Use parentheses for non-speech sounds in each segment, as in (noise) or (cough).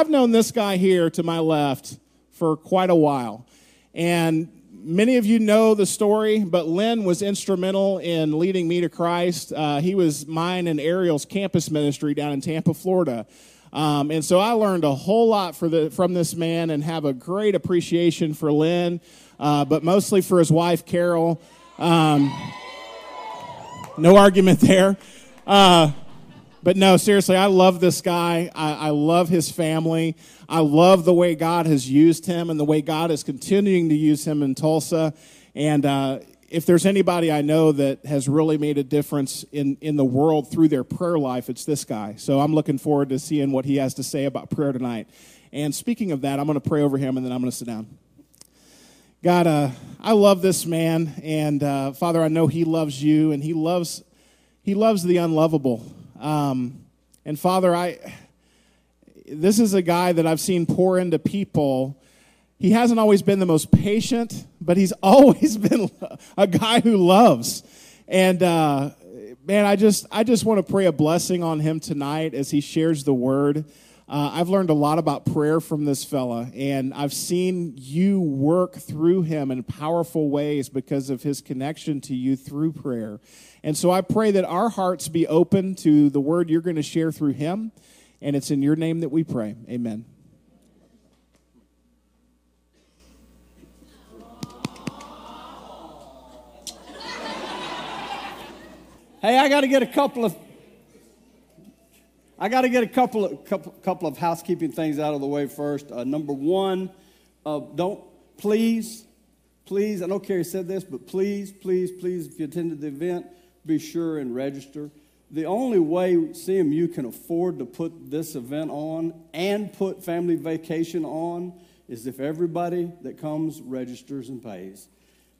I've known this guy here to my left for quite a while. And many of you know the story, but Lynn was instrumental in leading me to Christ. Uh, he was mine and Ariel's campus ministry down in Tampa, Florida. Um, and so I learned a whole lot the, from this man and have a great appreciation for Lynn, uh, but mostly for his wife, Carol. Um, no argument there. Uh, but no, seriously, I love this guy. I, I, love his family. I love the way God has used him and the way God is continuing to use him in Tulsa. And uh, if there's anybody I know that has really made a difference in, in the world through their prayer life, it's this guy. So I'm looking forward to seeing what he has to say about prayer tonight. And speaking of that, I'm going to pray over him and then I'm going to sit down. God, uh, I love this man, and uh, Father, I know he loves you, and he loves he loves the unlovable. Um, and Father, I this is a guy that I've seen pour into people. He hasn't always been the most patient, but he's (laughs) always been a guy who loves. And uh, man, I just I just want to pray a blessing on him tonight as he shares the word. Uh, I've learned a lot about prayer from this fella, and I've seen you work through him in powerful ways because of his connection to you through prayer. And so I pray that our hearts be open to the word you're going to share through him. And it's in your name that we pray. Amen. Hey, I got to get a couple of I got to get a couple of couple, couple of housekeeping things out of the way first. Uh, number one, uh, don't please, please. I know Carrie said this, but please, please, please, if you attended the event, be sure and register. The only way CMU can afford to put this event on and put family vacation on is if everybody that comes registers and pays.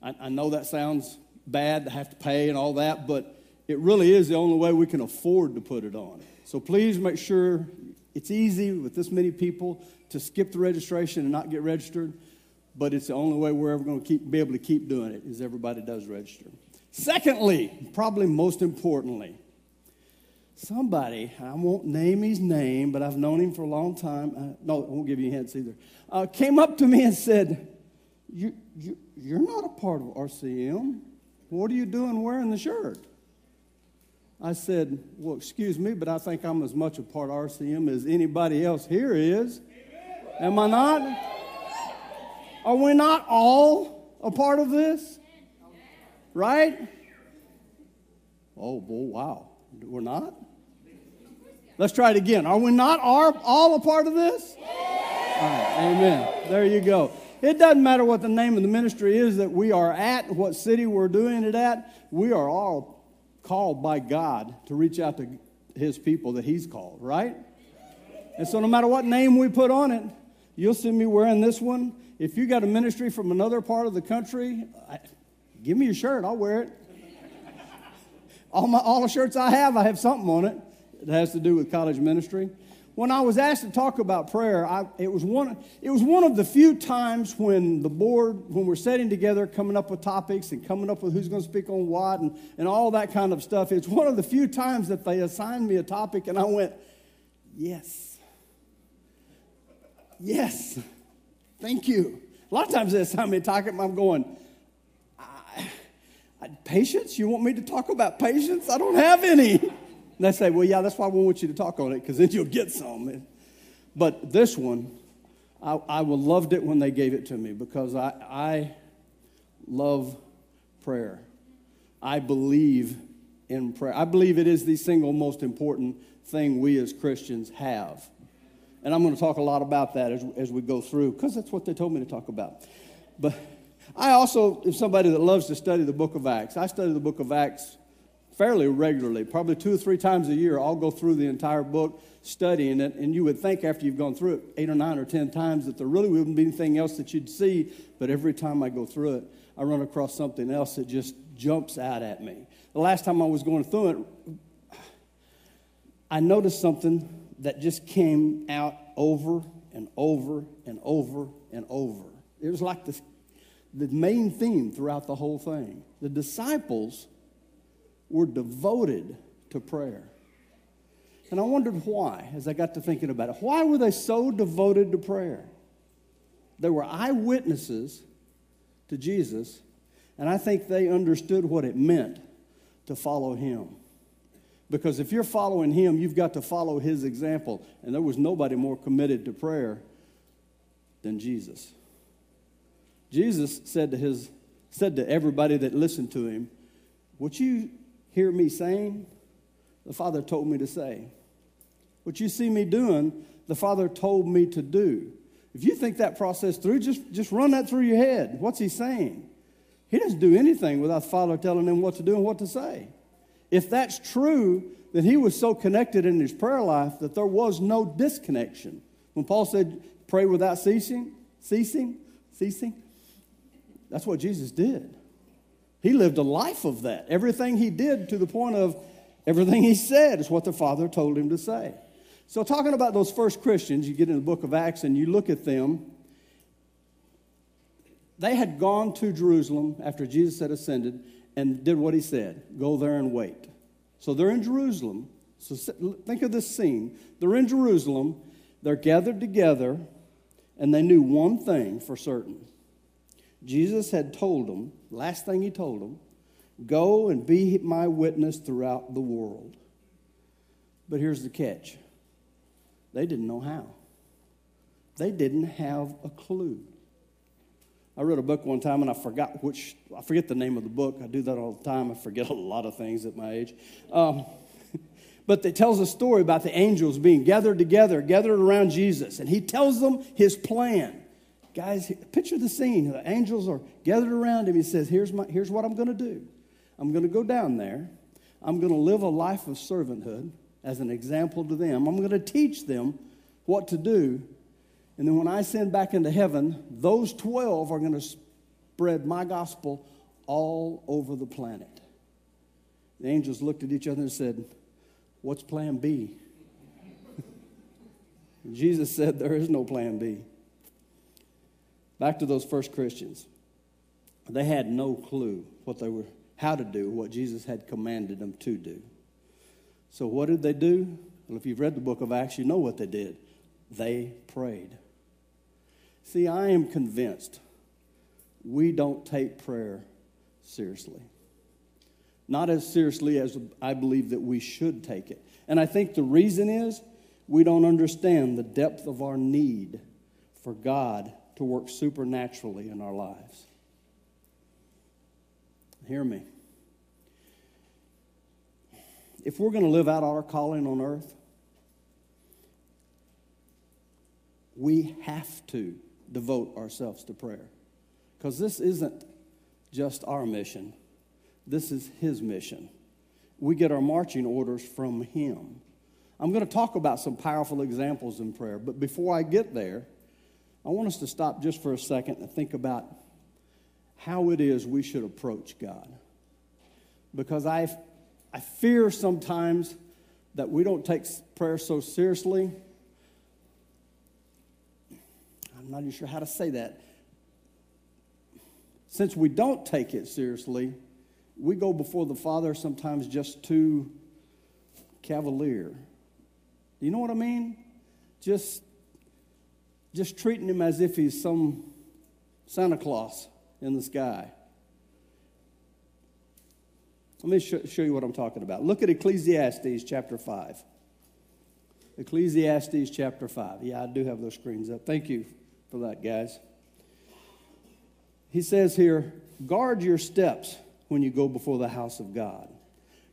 I, I know that sounds bad to have to pay and all that, but it really is the only way we can afford to put it on. So please make sure it's easy with this many people to skip the registration and not get registered, but it's the only way we're ever going to keep, be able to keep doing it is everybody does register. Secondly, probably most importantly, somebody, I won't name his name, but I've known him for a long time. Uh, no, I won't give you hints either. Uh, came up to me and said, you, you, You're not a part of RCM. What are you doing wearing the shirt? I said, Well, excuse me, but I think I'm as much a part of RCM as anybody else here is. Am I not? Are we not all a part of this? Right? Oh, boy, wow. We're not? Let's try it again. Are we not all a part of this? Amen. There you go. It doesn't matter what the name of the ministry is that we are at, what city we're doing it at. We are all called by God to reach out to his people that he's called, right? And so no matter what name we put on it, you'll see me wearing this one. If you got a ministry from another part of the country, I, Give me your shirt, I'll wear it. all, my, all the shirts I have, I have something on it that has to do with college ministry. When I was asked to talk about prayer, I, it, was one, it was one of the few times when the board, when we're sitting together, coming up with topics and coming up with who's going to speak on what and, and all that kind of stuff, it's one of the few times that they assigned me a topic and I went, yes. Yes. Thank you. A lot of times they assign me a topic and I'm going, Patience? You want me to talk about patience? I don't have any. They say, Well, yeah, that's why we want you to talk on it, because then you'll get some. But this one, I, I loved it when they gave it to me because I, I love prayer. I believe in prayer. I believe it is the single most important thing we as Christians have. And I'm going to talk a lot about that as, as we go through because that's what they told me to talk about. But I also am somebody that loves to study the book of Acts. I study the book of Acts fairly regularly, probably two or three times a year. I'll go through the entire book studying it, and you would think after you've gone through it eight or nine or ten times that there really wouldn't be anything else that you'd see, but every time I go through it, I run across something else that just jumps out at me. The last time I was going through it, I noticed something that just came out over and over and over and over. It was like this the main theme throughout the whole thing. The disciples were devoted to prayer. And I wondered why as I got to thinking about it. Why were they so devoted to prayer? They were eyewitnesses to Jesus, and I think they understood what it meant to follow him. Because if you're following him, you've got to follow his example. And there was nobody more committed to prayer than Jesus. Jesus said to, his, said to everybody that listened to him, What you hear me saying, the Father told me to say. What you see me doing, the Father told me to do. If you think that process through, just, just run that through your head. What's he saying? He doesn't do anything without the Father telling him what to do and what to say. If that's true, then he was so connected in his prayer life that there was no disconnection. When Paul said, pray without ceasing, ceasing, ceasing, that's what Jesus did. He lived a life of that. Everything he did to the point of everything he said is what the Father told him to say. So, talking about those first Christians, you get in the book of Acts and you look at them. They had gone to Jerusalem after Jesus had ascended and did what he said go there and wait. So they're in Jerusalem. So think of this scene. They're in Jerusalem, they're gathered together, and they knew one thing for certain. Jesus had told them, last thing he told them, go and be my witness throughout the world. But here's the catch they didn't know how. They didn't have a clue. I read a book one time and I forgot which, I forget the name of the book. I do that all the time. I forget a lot of things at my age. Um, (laughs) but it tells a story about the angels being gathered together, gathered around Jesus. And he tells them his plan. Guys, picture the scene. The angels are gathered around him. He says, Here's, my, here's what I'm going to do I'm going to go down there. I'm going to live a life of servanthood as an example to them. I'm going to teach them what to do. And then when I send back into heaven, those 12 are going to spread my gospel all over the planet. The angels looked at each other and said, What's plan B? (laughs) Jesus said, There is no plan B. Back to those first Christians. They had no clue what they were, how to do what Jesus had commanded them to do. So, what did they do? Well, if you've read the book of Acts, you know what they did. They prayed. See, I am convinced we don't take prayer seriously. Not as seriously as I believe that we should take it. And I think the reason is we don't understand the depth of our need for God to work supernaturally in our lives. Hear me if we're going to live out our calling on earth, we have to devote ourselves to prayer. Because this isn't just our mission, this is His mission. We get our marching orders from Him. I'm going to talk about some powerful examples in prayer, but before I get there, I want us to stop just for a second and think about how it is we should approach God. Because I I fear sometimes that we don't take prayer so seriously. I'm not even sure how to say that. Since we don't take it seriously, we go before the Father sometimes just too cavalier. Do you know what I mean? Just, just treating him as if he's some Santa Claus in the sky. Let me show you what I'm talking about. Look at Ecclesiastes chapter 5. Ecclesiastes chapter 5. Yeah, I do have those screens up. Thank you for that, guys. He says here, guard your steps when you go before the house of God.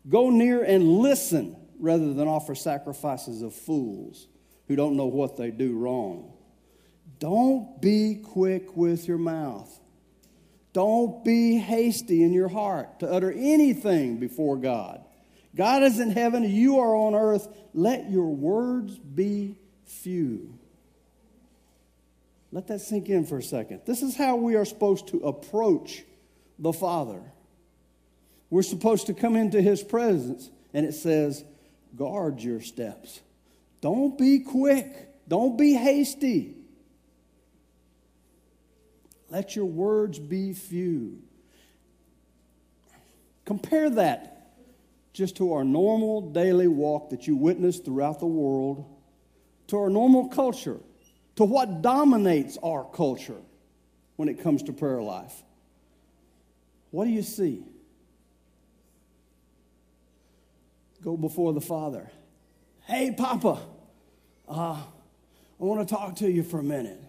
Go near and listen rather than offer sacrifices of fools who don't know what they do wrong. Don't be quick with your mouth don't be hasty in your heart to utter anything before God. God is in heaven, you are on earth. Let your words be few. Let that sink in for a second. This is how we are supposed to approach the Father. We're supposed to come into His presence, and it says, guard your steps. Don't be quick, don't be hasty. Let your words be few. Compare that just to our normal daily walk that you witness throughout the world, to our normal culture, to what dominates our culture when it comes to prayer life. What do you see? Go before the Father. Hey, Papa, uh, I want to talk to you for a minute.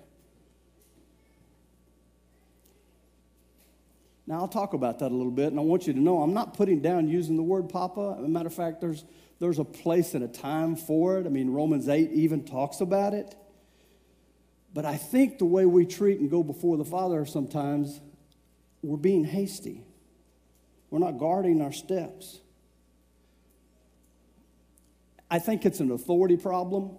Now, I'll talk about that a little bit, and I want you to know I'm not putting down using the word Papa. As a matter of fact, there's, there's a place and a time for it. I mean, Romans 8 even talks about it. But I think the way we treat and go before the Father sometimes, we're being hasty. We're not guarding our steps. I think it's an authority problem.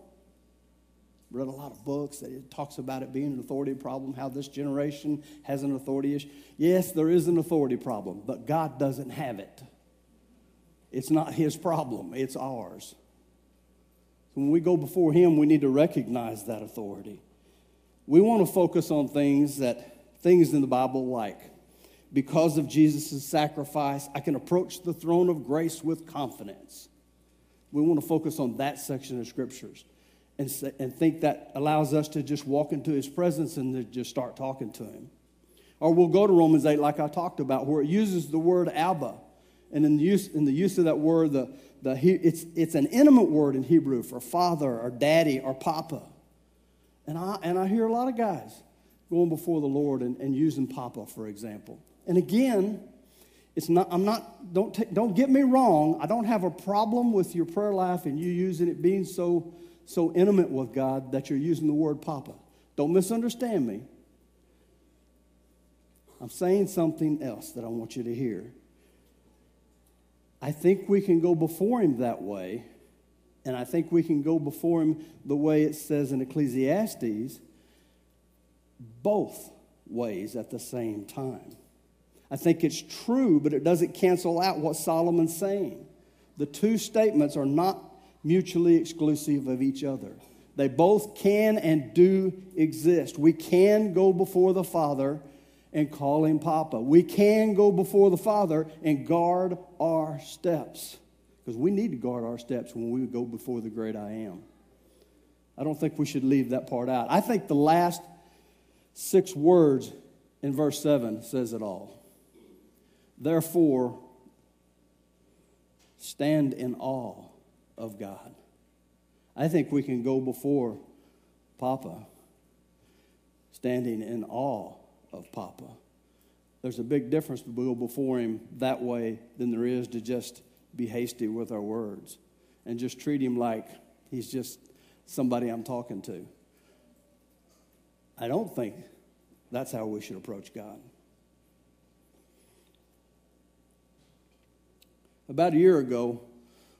Read a lot of books that it talks about it being an authority problem, how this generation has an authority issue. Yes, there is an authority problem, but God doesn't have it. It's not His problem, it's ours. When we go before Him, we need to recognize that authority. We want to focus on things that things in the Bible like because of Jesus' sacrifice, I can approach the throne of grace with confidence. We want to focus on that section of scriptures and, and think that allows us to just walk into his presence and to just start talking to him. Or we'll go to Romans 8, like I talked about, where it uses the word Abba. And in the use, in the use of that word, the, the, it's, it's an intimate word in Hebrew for father or daddy or papa. And I, and I hear a lot of guys going before the Lord and, and using papa, for example. And again, it's not, I'm not, don't, don't get me wrong. I don't have a problem with your prayer life and you using it being so, so intimate with God that you're using the word Papa. Don't misunderstand me. I'm saying something else that I want you to hear. I think we can go before Him that way, and I think we can go before Him the way it says in Ecclesiastes, both ways at the same time. I think it's true, but it doesn't cancel out what Solomon's saying. The two statements are not mutually exclusive of each other. They both can and do exist. We can go before the Father and call him Papa. We can go before the Father and guard our steps because we need to guard our steps when we go before the great I am. I don't think we should leave that part out. I think the last six words in verse 7 says it all. Therefore, stand in awe of God. I think we can go before Papa, standing in awe of Papa. There's a big difference to go before Him that way than there is to just be hasty with our words and just treat Him like He's just somebody I'm talking to. I don't think that's how we should approach God. About a year ago,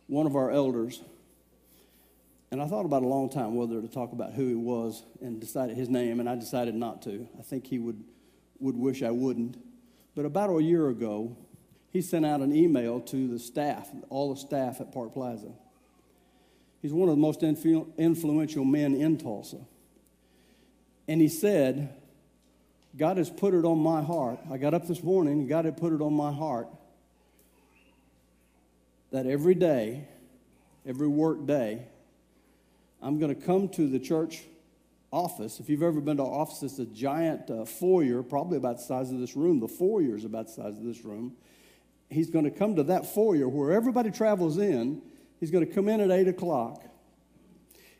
one of our elders, and I thought about a long time whether to talk about who he was and decided his name, and I decided not to. I think he would, would wish I wouldn't. But about a year ago, he sent out an email to the staff, all the staff at Park Plaza. He's one of the most influ- influential men in Tulsa. And he said, God has put it on my heart. I got up this morning, God had put it on my heart that every day, every work day, I'm going to come to the church office. If you've ever been to our office, it's a giant uh, foyer, probably about the size of this room. The foyer is about the size of this room. He's going to come to that foyer where everybody travels in. He's going to come in at 8 o'clock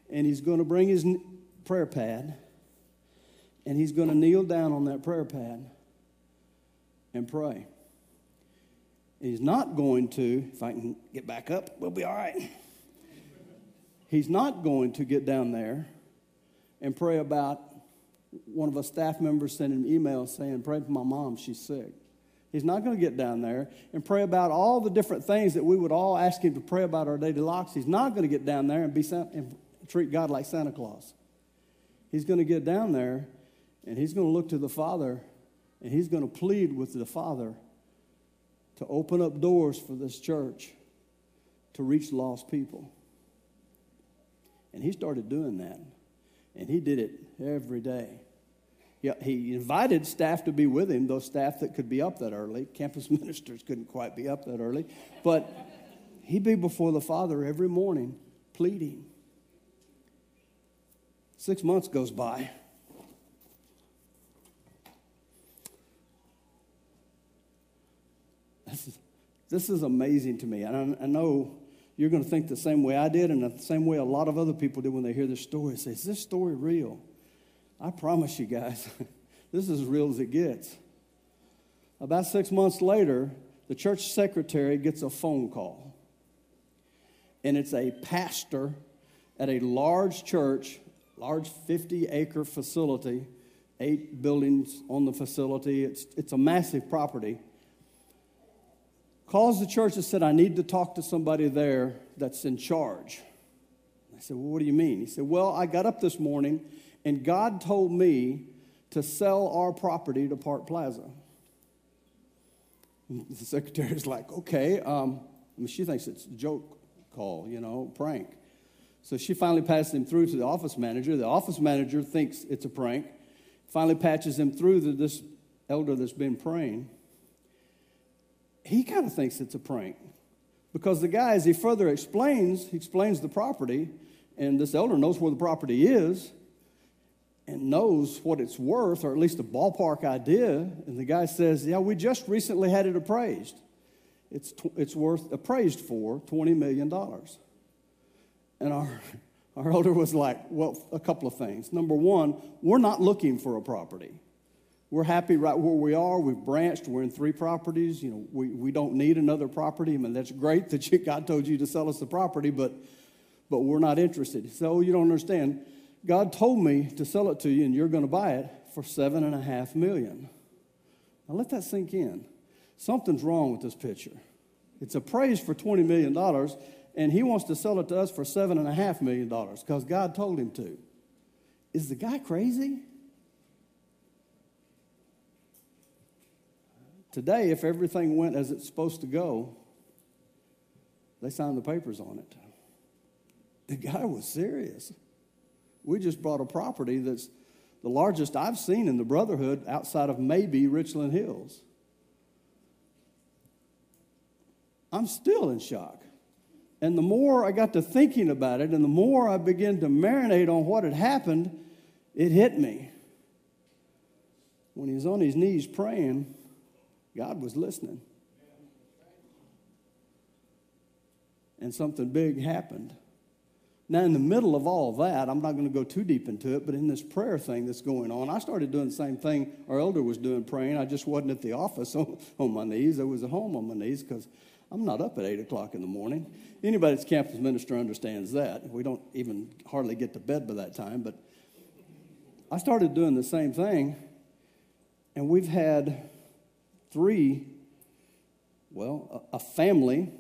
and he's going to bring his prayer pad and he's going to kneel down on that prayer pad and pray. He's not going to, if I can get back up, we'll be all right. He's not going to get down there and pray about one of our staff members sending an email saying, Pray for my mom, she's sick. He's not going to get down there and pray about all the different things that we would all ask him to pray about our daily lives. He's not going to get down there and, be, and treat God like Santa Claus. He's going to get down there and he's going to look to the Father and he's going to plead with the Father to open up doors for this church to reach lost people. And he started doing that. And he did it every day. Yeah, he invited staff to be with him, those staff that could be up that early. Campus (laughs) ministers couldn't quite be up that early. But He'd be before the Father every morning pleading. Six months goes by. This (laughs) is, this is amazing to me. And I, I know you're going to think the same way I did, and the same way a lot of other people did when they hear this story. Say, is this story real? I promise you guys, (laughs) this is as real as it gets. About six months later, the church secretary gets a phone call. And it's a pastor at a large church, large 50 acre facility, eight buildings on the facility. It's, it's a massive property calls the church and said, I need to talk to somebody there that's in charge. I said, Well, what do you mean? He said, Well, I got up this morning and God told me to sell our property to Park Plaza. The secretary's like, Okay. Um, I mean, she thinks it's a joke call, you know, prank. So she finally passes him through to the office manager. The office manager thinks it's a prank, finally patches him through to this elder that's been praying he kind of thinks it's a prank. Because the guy, as he further explains, he explains the property, and this elder knows where the property is and knows what it's worth, or at least a ballpark idea. And the guy says, Yeah, we just recently had it appraised. It's, it's worth appraised for $20 million. And our, (laughs) our elder was like, Well, a couple of things. Number one, we're not looking for a property. We're happy right where we are. We've branched. We're in three properties. You know, we, we don't need another property. I mean, that's great that you, God told you to sell us the property, but, but we're not interested. So you don't understand. God told me to sell it to you, and you're going to buy it for seven and a half million. Now let that sink in. Something's wrong with this picture. It's appraised for $20 million, and he wants to sell it to us for $7.5 million because God told him to. Is the guy crazy? Today, if everything went as it's supposed to go, they signed the papers on it. The guy was serious. We just bought a property that's the largest I've seen in the Brotherhood outside of maybe Richland Hills. I'm still in shock. And the more I got to thinking about it, and the more I began to marinate on what had happened, it hit me. When he was on his knees praying, God was listening. And something big happened. Now, in the middle of all that, I'm not going to go too deep into it, but in this prayer thing that's going on, I started doing the same thing our elder was doing praying. I just wasn't at the office (laughs) on, on my knees. I was at home on my knees because I'm not up at 8 o'clock in the morning. Anybody that's campus minister understands that. We don't even hardly get to bed by that time, but I started doing the same thing, and we've had Three, well, a, family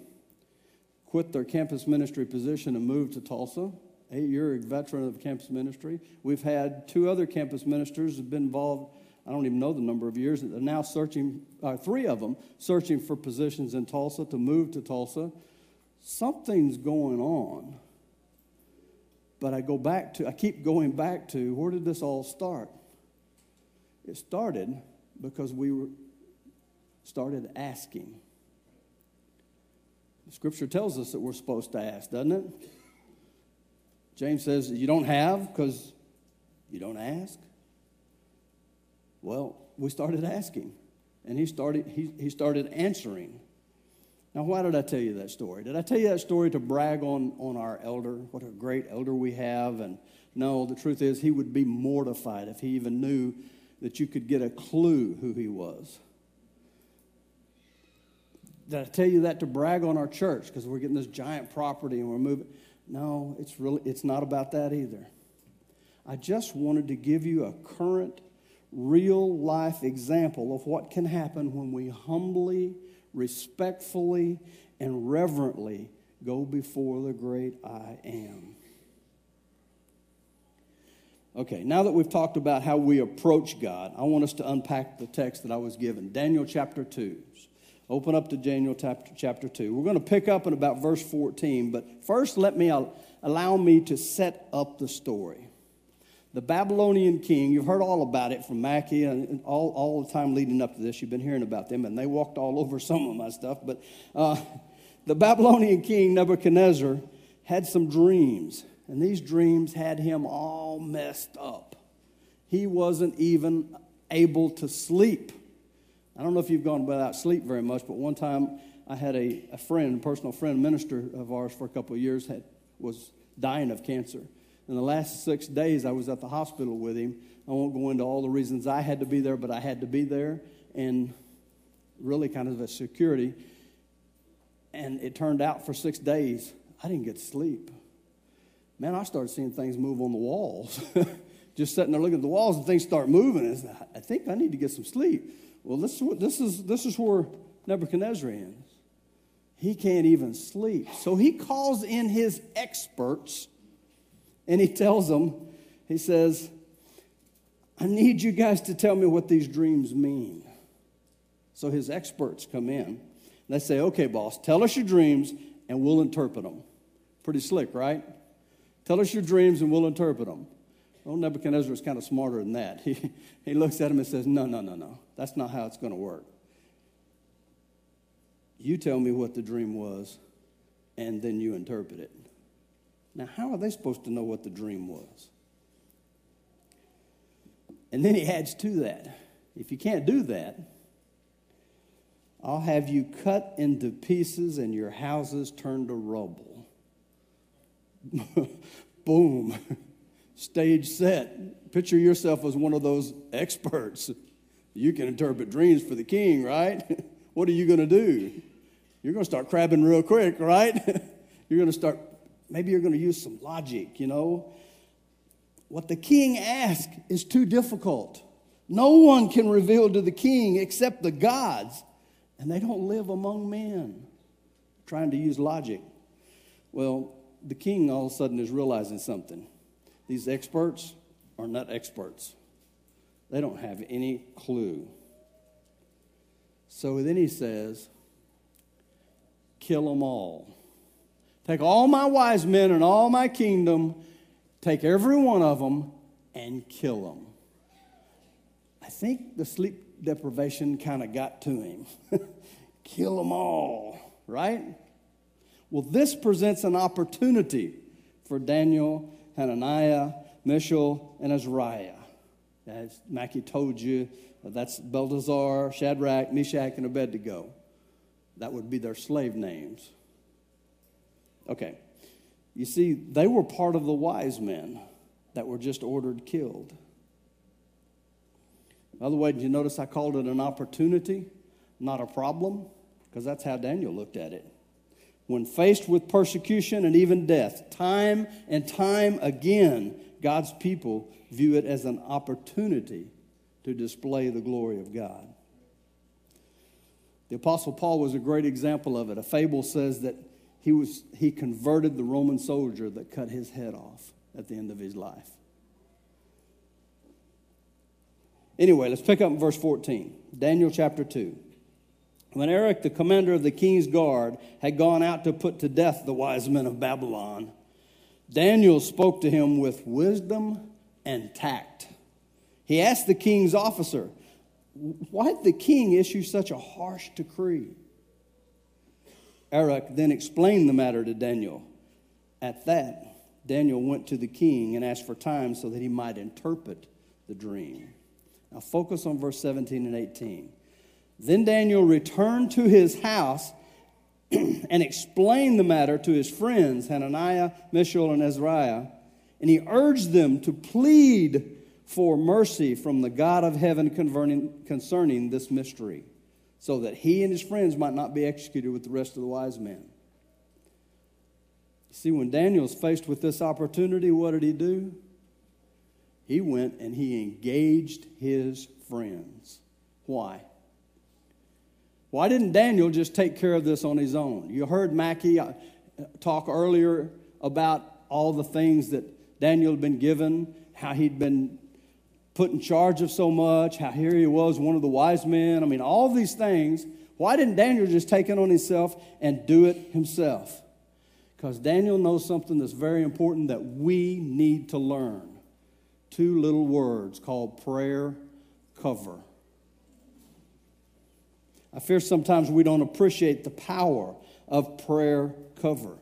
quit their campus ministry position and moved to Tulsa. Eight year veteran of campus ministry. We've had two other campus ministers have been involved, I don't even know the number of years, they're now searching, uh, three of them searching for positions in Tulsa to move to Tulsa. Something's going on. But I go back to, I keep going back to where did this all start? It started because we were started asking. The scripture tells us that we're supposed to ask, doesn't it? James says you don't have because you don't ask. Well, we started asking, and he started, he, he started answering. Now, why did I tell you that story? Did I tell you that story to brag on, on our elder? What a great elder we have. And no, the truth is, he would be mortified if he even knew that you could get a clue who he was. Did I tell you that to brag on our church because we're getting this giant property and we're moving? No, it's really it's not about that either. I just wanted to give you a current, real life example of what can happen when we humbly, respectfully, and reverently go before the great I am. Okay, now that we've talked about how we approach God, I want us to unpack the text that I was given Daniel chapter 2. Open up to Daniel chapter, chapter 2. We're going to pick up in about verse 14, but first let me allow me to set up the story. The Babylonian king, you've heard all about it from Mackie and all, all the time leading up to this. You've been hearing about them, and they walked all over (laughs) some of my stuff. But uh, the Babylonian king Nebuchadnezzar had some dreams, and these dreams had him all messed up. He wasn't even able to sleep. I don't know if you've gone without sleep very much, but one time I had a, a friend, a personal friend, minister of ours for a couple of years, had, was dying of cancer. In the last six days, I was at the hospital with him. I won't go into all the reasons I had to be there, but I had to be there, and really kind of a security. And it turned out for six days, I didn't get sleep. Man, I started seeing things move on the walls. (laughs) Just sitting there looking at the walls and things start moving. I think I need to get some sleep. Well, this is, this is, this is where Nebuchadnezzar ends. He can't even sleep. So he calls in his experts and he tells them, he says, I need you guys to tell me what these dreams mean. So his experts come in. They say, okay, boss, tell us your dreams and we'll interpret them. Pretty slick, right? Tell us your dreams and we'll interpret them. Well, Nebuchadnezzar is kind of smarter than that. (laughs) He, he looks at him and says, No, no, no, no. That's not how it's going to work. You tell me what the dream was, and then you interpret it. Now, how are they supposed to know what the dream was? And then he adds to that if you can't do that, I'll have you cut into pieces and your houses turned to rubble. (laughs) Boom. (laughs) Stage set. Picture yourself as one of those experts. You can interpret dreams for the king, right? (laughs) what are you going to do? You're going to start crabbing real quick, right? (laughs) you're going to start, maybe you're going to use some logic, you know? What the king asks is too difficult. No one can reveal to the king except the gods, and they don't live among men. Trying to use logic. Well, the king all of a sudden is realizing something. These experts are not experts, they don't have any clue. So then he says, Kill them all. Take all my wise men and all my kingdom take every one of them and kill them. I think the sleep deprivation kind of got to him. (laughs) kill them all, right? Well, this presents an opportunity for Daniel, Hananiah, Mishael, and Azariah. As Mackie told you, that's Belteshazzar, Shadrach, Meshach, and Abednego. That would be their slave names. Okay. You see, they were part of the wise men that were just ordered killed. By the way, did you notice I called it an opportunity, not a problem? Because that's how Daniel looked at it. When faced with persecution and even death, time and time again, God's people view it as an opportunity to display the glory of God. The Apostle Paul was a great example of it. A fable says that he, was, he converted the Roman soldier that cut his head off at the end of his life. Anyway, let's pick up in verse 14, Daniel chapter 2. When Arioch, the commander of the king's guard, had gone out to put to death the wise men of Babylon, Daniel spoke to him with wisdom and tact. He asked the king's officer, Why did the king issue such a harsh decree? Arioch then explained the matter to Daniel. At that, Daniel went to the king and asked for time so that he might interpret the dream. Now, focus on verse 17 and 18. Then Daniel returned to his house (clears throat) and explained the matter to his friends, Hananiah, Mishael, and Azariah, and he urged them to plead for mercy from the God of heaven concerning this mystery so that he and his friends might not be executed with the rest of the wise men. See, when Daniel was faced with this opportunity, what did he do? He went and he engaged his friends. Why? Why didn't Daniel just take care of this on his own? You heard Mackie uh, talk earlier about all the things that Daniel had been given, how he'd been put in charge of so much, how here he was, one of the wise men. I mean, all these things. Why didn't Daniel just take it on himself and do it himself? Because Daniel knows something that's very important that we need to learn. Two little words called prayer cover. I fear sometimes we don't appreciate the power of prayer cover.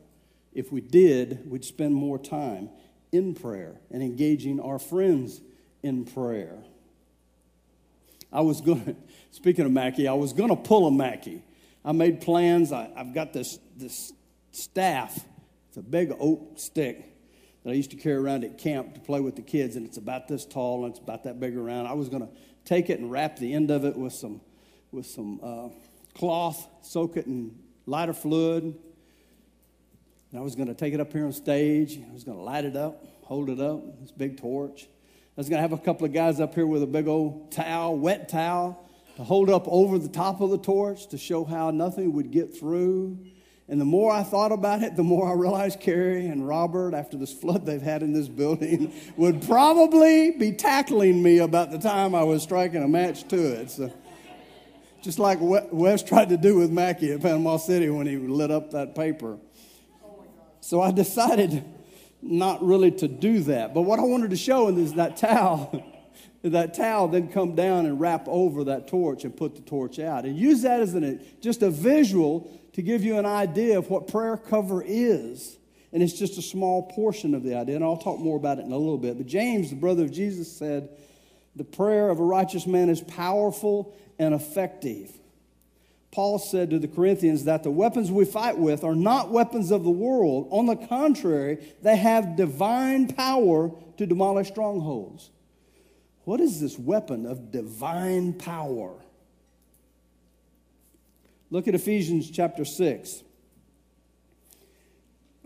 If we did, we'd spend more time in prayer and engaging our friends in prayer. I was going (laughs) to, speaking of Mackie, I was going to pull a Mackie. I made plans. I, have got this, this staff. It's a big oak stick that I used to carry around at camp to play with the kids, and it's about this tall and it's about that big around. I was going to take it and wrap the end of it with some, with some uh, cloth, soak it in lighter fluid. And I was going to take it up here on stage. I was going to light it up, hold it up, this big torch. I was going to have a couple of guys up here with a big old towel, wet towel, to hold up over the top of the torch to show how nothing would get through. And the more I thought about it, the more I realized Carrie and Robert, after this flood they've had in this building, (laughs) would probably be tackling me about the time I was striking a match to it. So, just like Wes tried to do with Mackie at Panama City when he lit up that paper. So I decided not really to do that. But what I wanted to show is that towel, (laughs) that towel then come down and wrap over that torch and put the torch out. And use that as an, just a visual to give you an idea of what prayer cover is. And it's just a small portion of the idea. And I'll talk more about it in a little bit. But James, the brother of Jesus, said, The prayer of a righteous man is powerful and effective. Paul said to the Corinthians that the weapons we fight with are not weapons of the world. On the contrary, they have divine power to demolish strongholds. What is this weapon of divine power? Look at Ephesians chapter 6.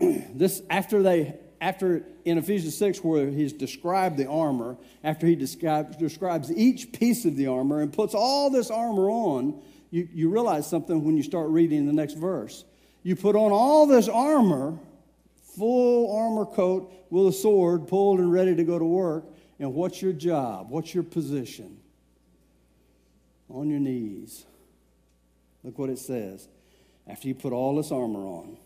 (clears throat) this after they after in Ephesians 6 where he's described the armor, after he describes, describes each piece of the armor and puts all this armor on, you, you realize something when you start reading the next verse. You put on all this armor, full armor coat with a sword, pulled and ready to go to work. And what's your job? What's your position? On your knees. Look what it says. After you put all this armor on,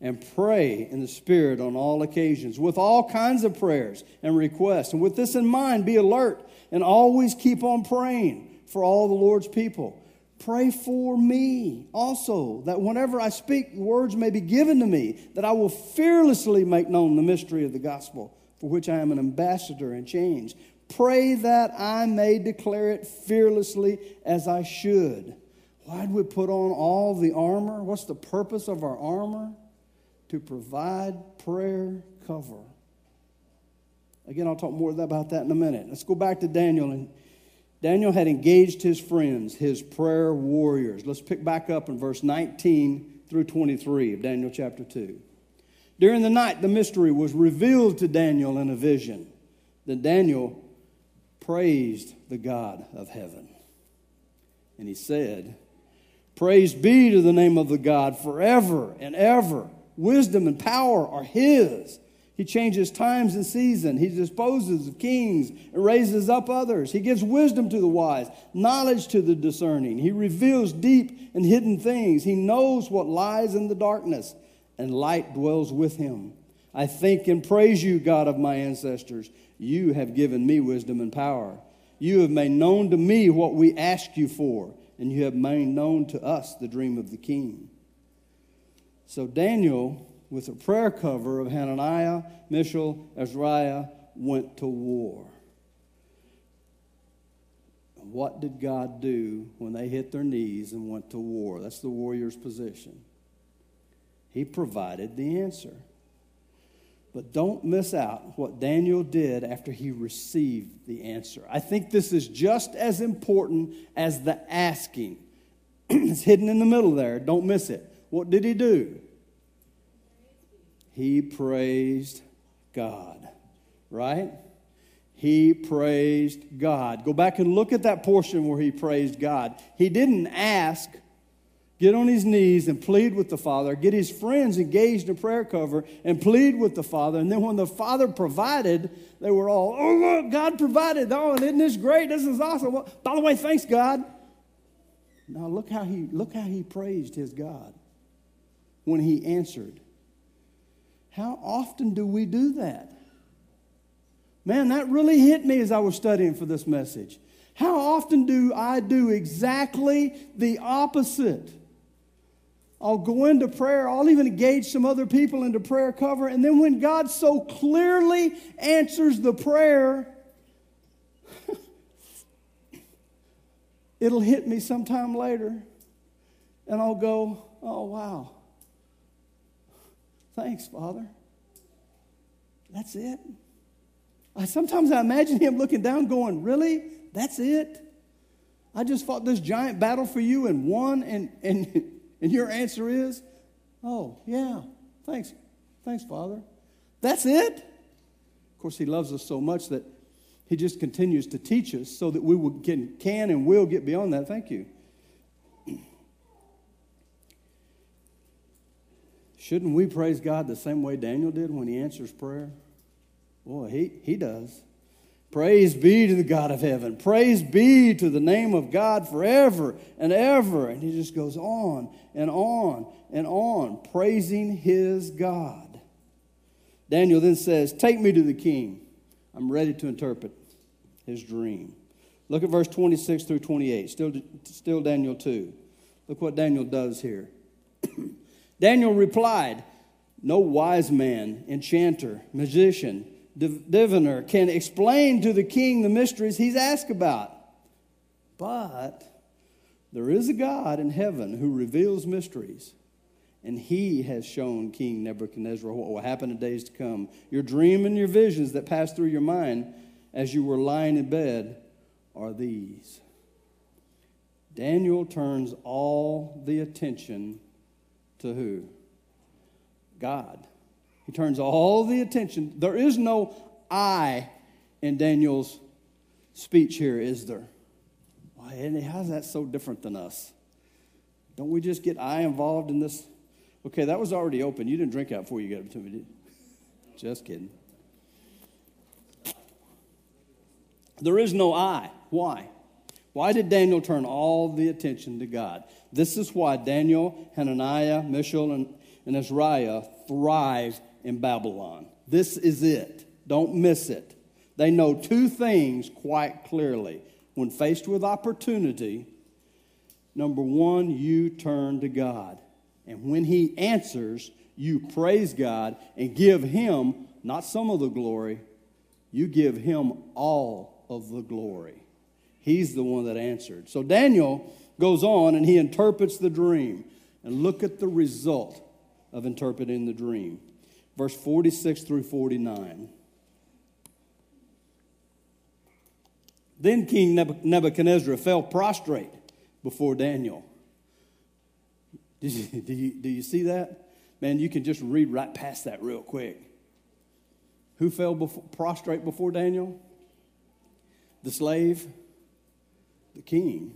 and pray in the Spirit on all occasions with all kinds of prayers and requests. And with this in mind, be alert and always keep on praying for all the Lord's people. Pray for me also, that whenever I speak, words may be given to me, that I will fearlessly make known the mystery of the gospel, for which I am an ambassador in chains. Pray that I may declare it fearlessly as I should. Why'd we put on all the armor? What's the purpose of our armor? To provide prayer cover. Again, I'll talk more about that in a minute. Let's go back to Daniel and Daniel had engaged his friends, his prayer warriors. Let's pick back up in verse 19 through 23 of Daniel chapter 2. During the night, the mystery was revealed to Daniel in a vision. Then Daniel praised the God of heaven. And he said, Praise be to the name of the God forever and ever. Wisdom and power are his. He changes times and season. He disposes of kings and raises up others. He gives wisdom to the wise, knowledge to the discerning. He reveals deep and hidden things. He knows what lies in the darkness, and light dwells with him. I thank and praise you, God of my ancestors. You have given me wisdom and power. You have made known to me what we ask you for, and you have made known to us the dream of the king. So Daniel with a prayer cover of Hananiah, Mishael, Azariah went to war. What did God do when they hit their knees and went to war? That's the warrior's position. He provided the answer. But don't miss out what Daniel did after he received the answer. I think this is just as important as the asking. (clears throat) it's hidden in the middle there. Don't miss it. What did he do? He praised God, right? He praised God. Go back and look at that portion where he praised God. He didn't ask, get on his knees and plead with the Father, get his friends engaged in prayer cover and plead with the Father. And then when the Father provided, they were all, oh, look, God provided. Oh, isn't this great? This is awesome. Well, by the way, thanks, God. Now look how he look how he praised his God when he answered. How often do we do that? Man, that really hit me as I was studying for this message. How often do I do exactly the opposite? I'll go into prayer. I'll even engage some other people into prayer cover. And then when God so clearly answers the prayer, (laughs) it'll hit me sometime later. And I'll go, oh, wow. Thanks, Father. That's it. I, sometimes I imagine him looking down, going, Really? That's it? I just fought this giant battle for you and won, and, and, (laughs) and your answer is, Oh, yeah, thanks. Thanks, Father. That's it? Of course, he loves us so much that he just continues to teach us so that we will, can, can and will get beyond that. Thank you. Shouldn't we praise God the same way Daniel did when he answers prayer? Boy, he, he does. Praise be to the God of heaven. Praise be to the name of God forever and ever. And he just goes on and on and on, praising his God. Daniel then says, Take me to the king. I'm ready to interpret his dream. Look at verse 26 through 28, still, still Daniel 2. Look what Daniel does here. Daniel replied, No wise man, enchanter, magician, diviner can explain to the king the mysteries he's asked about. But there is a God in heaven who reveals mysteries, and he has shown King Nebuchadnezzar what will happen in days to come. Your dream and your visions that passed through your mind as you were lying in bed are these. Daniel turns all the attention to who? God. He turns all the attention. There is no I in Daniel's speech here, is there? Why, how's that so different than us? Don't we just get I involved in this? Okay, that was already open. You didn't drink out before you got up to me, did you? Just kidding. There is no I. Why? Why did Daniel turn all the attention to God? This is why Daniel, Hananiah, Mishael, and, and Azariah thrive in Babylon. This is it. Don't miss it. They know two things quite clearly. When faced with opportunity, number one, you turn to God. And when He answers, you praise God and give Him not some of the glory, you give Him all of the glory. He's the one that answered. So Daniel goes on and he interprets the dream. And look at the result of interpreting the dream. Verse 46 through 49. Then King Nebuchadnezzar fell prostrate before Daniel. (laughs) Did you, do, you, do you see that? Man, you can just read right past that real quick. Who fell before, prostrate before Daniel? The slave, the king,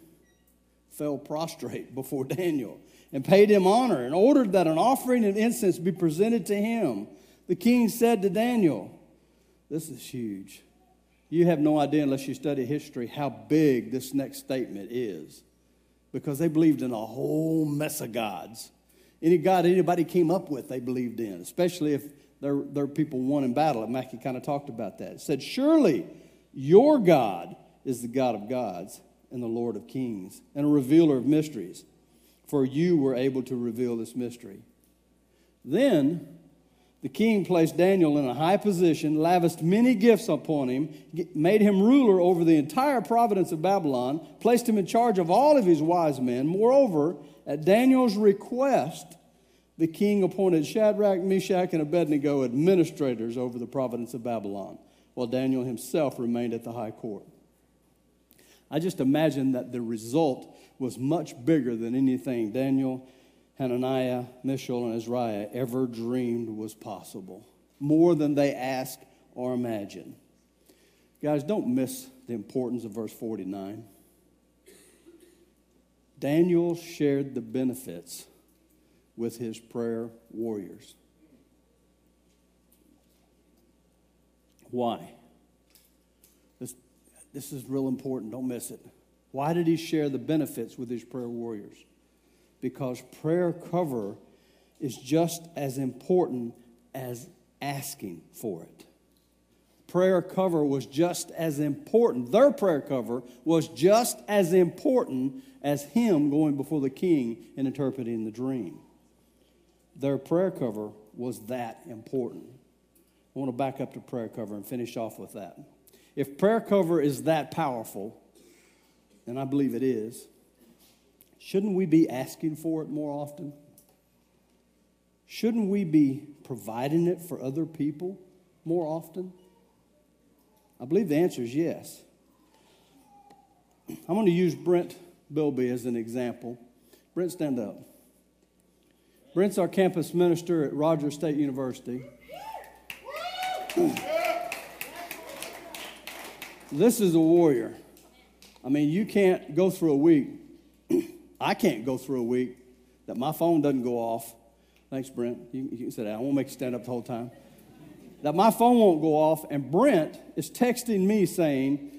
fell prostrate before Daniel and paid him honor and ordered that an offering of incense be presented to him. The king said to Daniel, This is huge. You have no idea, unless you study history, how big this next statement is. Because they believed in a whole mess of gods. Any God anybody came up with, they believed in, especially if their, their people won in battle. And Mackie kind of talked about that. It said, Surely your God is the God of gods and the Lord of kings and a revealer of mysteries, for you were able to reveal this mystery. Then the king placed Daniel in a high position, lavished many gifts upon him, made him ruler over the entire province of Babylon, placed him in charge of all of his wise men. Moreover, at Daniel's request, the king appointed Shadrach, Meshach, and Abednego administrators over the province of Babylon, while Daniel himself remained at the high court. I just imagine that the result was much bigger than anything Daniel Hananiah, Mishael, and Azariah ever dreamed was possible, more than they ask or imagine. Guys, don't miss the importance of verse 49. Daniel shared the benefits with his prayer warriors. Why? This, is real important. Don't miss it. Why did he share the benefits with his prayer warriors? because prayer cover is just as important as asking for it. Prayer cover was just as important. Their prayer cover was just as important as him going before the king and interpreting the dream. their prayer cover was that important. I want to back up to prayer cover and finish off with that. If prayer cover is that powerful, and I believe it is, shouldn't we be asking for it more often? Shouldn't we be providing it for other people more often? I believe the answer is yes. I'm going to use Brent Bilby as an example. Brent, stand up. Brent's our campus minister at Rogers State University. (clears throat) this is a warrior. I mean, you can't go through a week. (clears throat) I can't go through a week that my phone doesn't go off. Thanks, Brent. You, you can sit down. I won't make you stand up the whole time. That my phone won't go off, and Brent is texting me saying,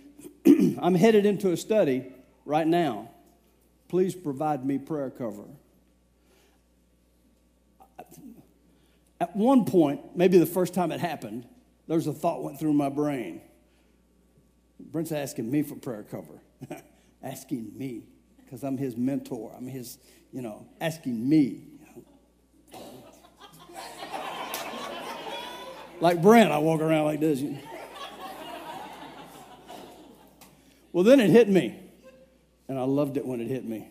(clears throat) I'm headed into a study right now. Please provide me prayer cover. At one point, maybe the first time it happened, there's a thought went through my brain. Brent's asking me for prayer cover, (laughs) asking me, because I'm his mentor. I'm his, you know, asking me. like Brent, I walk around like this. Well, then it hit me, and I loved it when it hit me.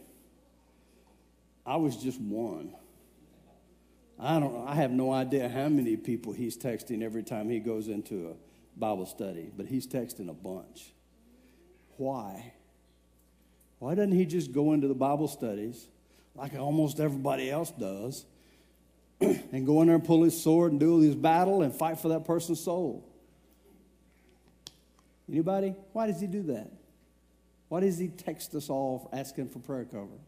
I was just one. I don't. I have no idea how many people he's texting every time he goes into a Bible study, but he's texting a bunch. Why? Why doesn't he just go into the Bible studies like almost everybody else does (clears throat) and go in there and pull his sword and do his battle and fight for that person's soul? Anybody? Why does he do that? Why does he text us all asking for prayer cover?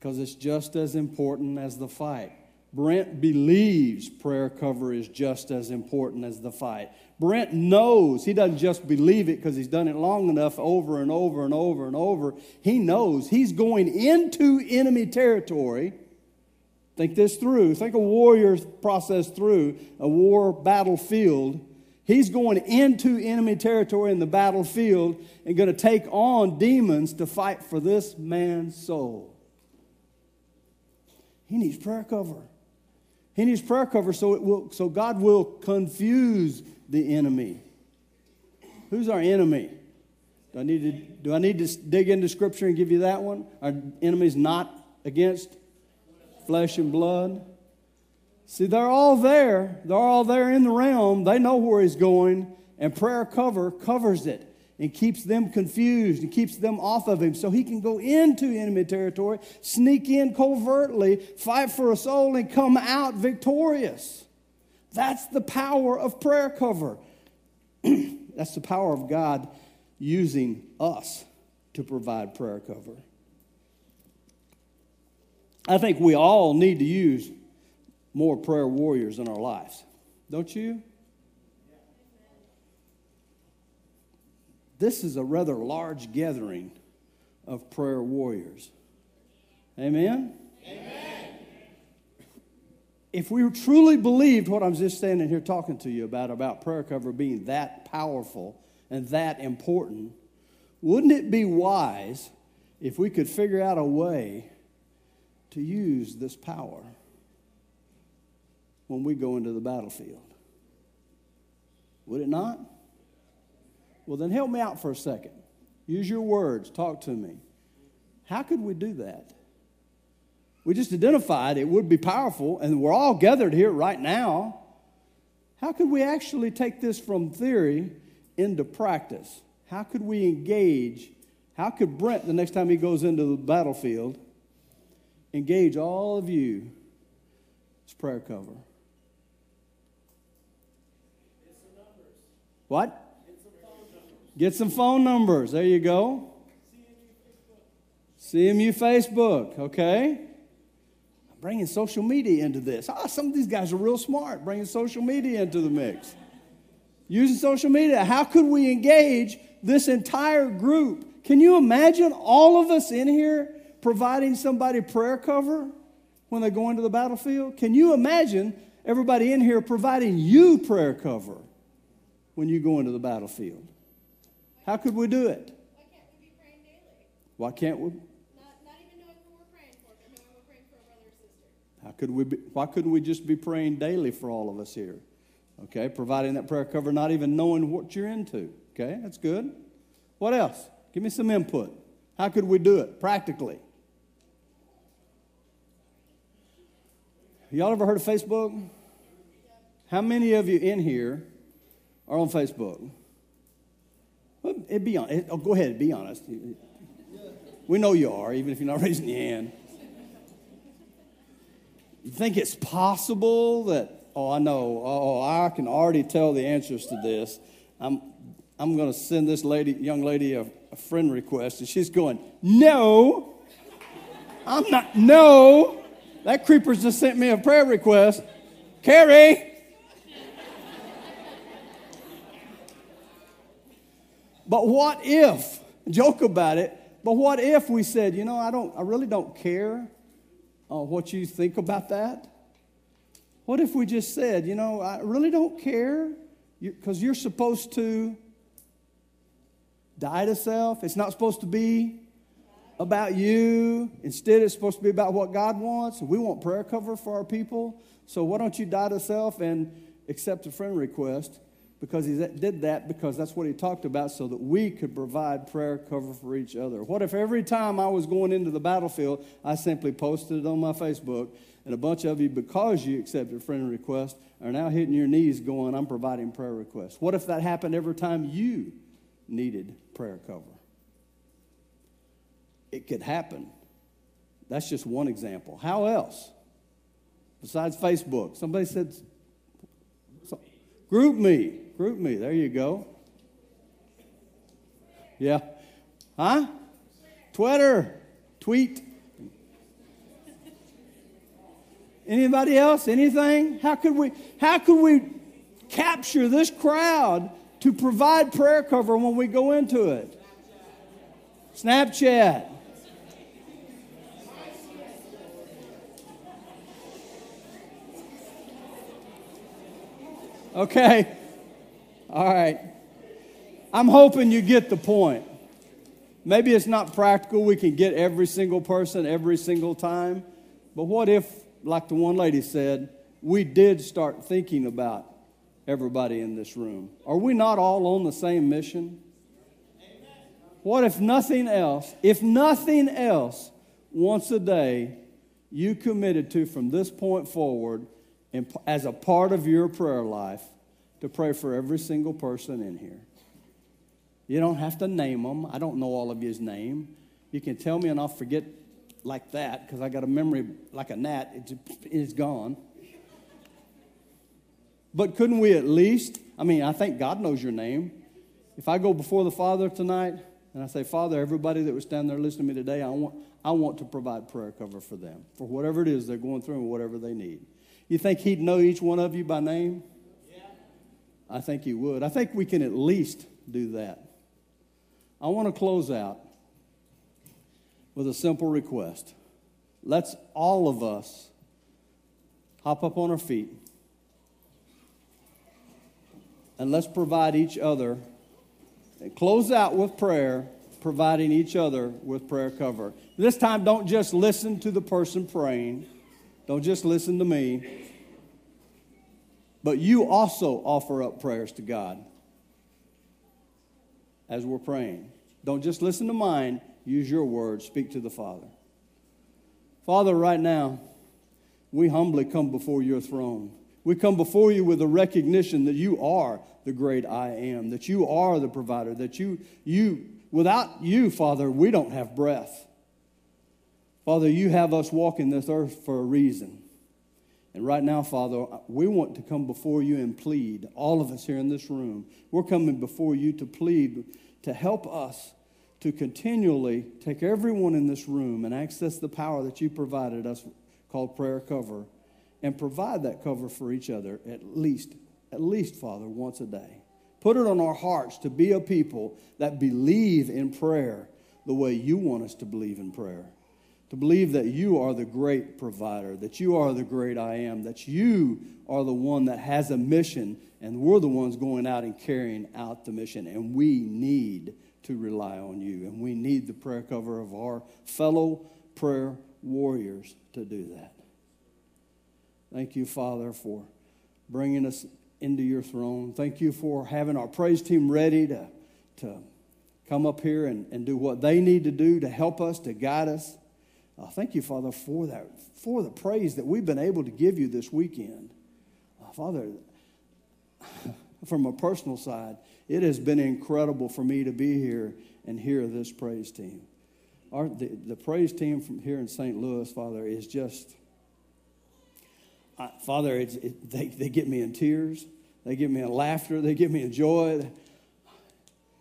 because it's just as important as the fight. Brent believes prayer cover is just as important as the fight. Brent knows, he doesn't just believe it because he's done it long enough over and over and over and over. He knows he's going into enemy territory. Think this through. Think a warrior process through a war battlefield. He's going into enemy territory in the battlefield and going to take on demons to fight for this man's soul. He needs prayer cover. He needs prayer cover so, it will, so God will confuse the enemy. Who's our enemy? Do I, need to, do I need to dig into Scripture and give you that one? Our enemy's not against flesh and blood. See, they're all there. They're all there in the realm. They know where he's going, and prayer cover covers it and keeps them confused and keeps them off of him so he can go into enemy territory, sneak in covertly, fight for a soul, and come out victorious. That's the power of prayer cover. (clears throat) That's the power of God using us to provide prayer cover. I think we all need to use more prayer warriors in our lives. Don't you? This is a rather large gathering of prayer warriors. Amen? Amen. If we truly believed what I'm just standing here talking to you about, about prayer cover being that powerful and that important, wouldn't it be wise if we could figure out a way to use this power when we go into the battlefield? Would it not? Well, then help me out for a second. Use your words. Talk to me. How could we do that? We just identified it would be powerful, and we're all gathered here right now. How could we actually take this from theory into practice? How could we engage? How could Brent, the next time he goes into the battlefield, engage all of you as prayer cover? What? Get some phone numbers. There you go. CMU Facebook, okay? I'm Bringing social media into this. Ah, some of these guys are real smart, bringing social media into the mix. Using social media. How could we engage this entire group? Can you imagine all of us in here providing somebody prayer cover when they go into the battlefield? Can you imagine everybody in here providing you prayer cover when you go into the battlefield? How could we do it? Why can't we be praying daily? Why can't we? Not, not even knowing who we're praying for, but knowing we're praying for a brother How could we be, why couldn't we just be praying daily for all of us here? Okay, providing that prayer cover, not even knowing what you're into. Okay, that's good. What else? Give me some input. How could we do it practically? Y'all ever heard of Facebook? How many of you in here are on Facebook? Well, be on, it, oh, go ahead, be honest. We know you are, even if you're not (laughs) raising your hand. You think it's possible that, oh, I know, oh, oh I can already tell the answers to this. I'm, I'm going to send this lady, young lady a, a friend request, and she's going, no, I'm not, no. That creeper's just sent me a prayer request. Carrie, But what if, joke about it, but what if we said, you know, I don't I really don't care uh, what you think about that? What if we just said, you know, I really don't care because you, are supposed to die to self. It's not supposed to be about you. Instead, it's supposed to be about what God wants. We want prayer cover for our people. So why don't you die to self and accept a friend request? Because he did that because that's what he talked about so that we could provide prayer cover for each other. What if every time I was going into the battlefield, I simply posted it on my Facebook, and a bunch of you, because you accepted a friend request, are now hitting your knees going, I'm providing prayer requests? What if that happened every time you needed prayer cover? It could happen. That's just one example. How else? Besides Facebook, somebody said, GroupMe. GroupMe. There you go. Yeah. Huh? Twitter. Tweet. Anybody else? Anything? How could we how could we capture this crowd to provide prayer cover when we go into it? Snapchat. Okay. All right. I'm hoping you get the point. Maybe it's not practical. We can get every single person every single time. But what if, like the one lady said, we did start thinking about everybody in this room? Are we not all on the same mission? What if nothing else, if nothing else, once a day, you committed to from this point forward, as a part of your prayer life, to pray for every single person in here. You don't have to name them. I don't know all of his name. You can tell me and I'll forget like that because I got a memory like a gnat. It's, it's gone. But couldn't we at least? I mean, I think God knows your name. If I go before the Father tonight and I say, Father, everybody that was standing there listening to me today, I want, I want to provide prayer cover for them, for whatever it is they're going through and whatever they need. You think He'd know each one of you by name? I think you would. I think we can at least do that. I want to close out with a simple request. Let's all of us hop up on our feet and let's provide each other and close out with prayer, providing each other with prayer cover. This time, don't just listen to the person praying, don't just listen to me. But you also offer up prayers to God as we're praying. Don't just listen to mine, use your words, speak to the Father. Father, right now, we humbly come before your throne. We come before you with a recognition that you are the great I am, that you are the provider, that you, you, without you, Father, we don't have breath. Father, you have us walking this earth for a reason. And right now, Father, we want to come before you and plead, all of us here in this room. We're coming before you to plead to help us to continually take everyone in this room and access the power that you provided us called prayer cover and provide that cover for each other at least, at least, Father, once a day. Put it on our hearts to be a people that believe in prayer the way you want us to believe in prayer to believe that you are the great provider, that you are the great I am, that you are the one that has a mission, and we're the ones going out and carrying out the mission. And we need to rely on you, and we need the prayer cover of our fellow prayer warriors to do that. Thank you, Father, for bringing us into your throne. Thank you for having our praise team ready to, to come up here and, and do what they need to do to help us, to guide us. Uh, thank you, Father, for that, for the praise that we've been able to give you this weekend. Uh, Father, (sighs) from a personal side, it has been incredible for me to be here and hear this praise team. Our, the, the praise team from here in St. Louis, Father, is just, uh, Father, it, they, they get me in tears. They get me in laughter. They get me in joy.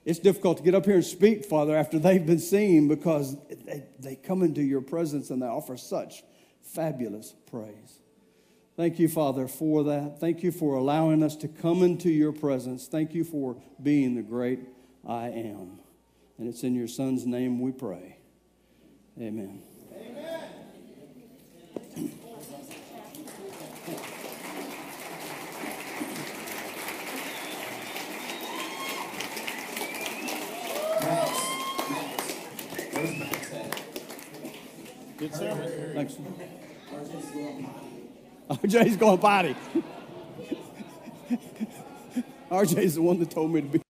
It's difficult to get up here and speak, Father, after they've been seen because they, they come into your presence and they offer such fabulous praise. Thank you, Father, for that. Thank you for allowing us to come into your presence. Thank you for being the great I am. And it's in your Son's name we pray. Amen. Good sermon. Thanks. RJ's going potty. RJ's (laughs) the one that told me to be.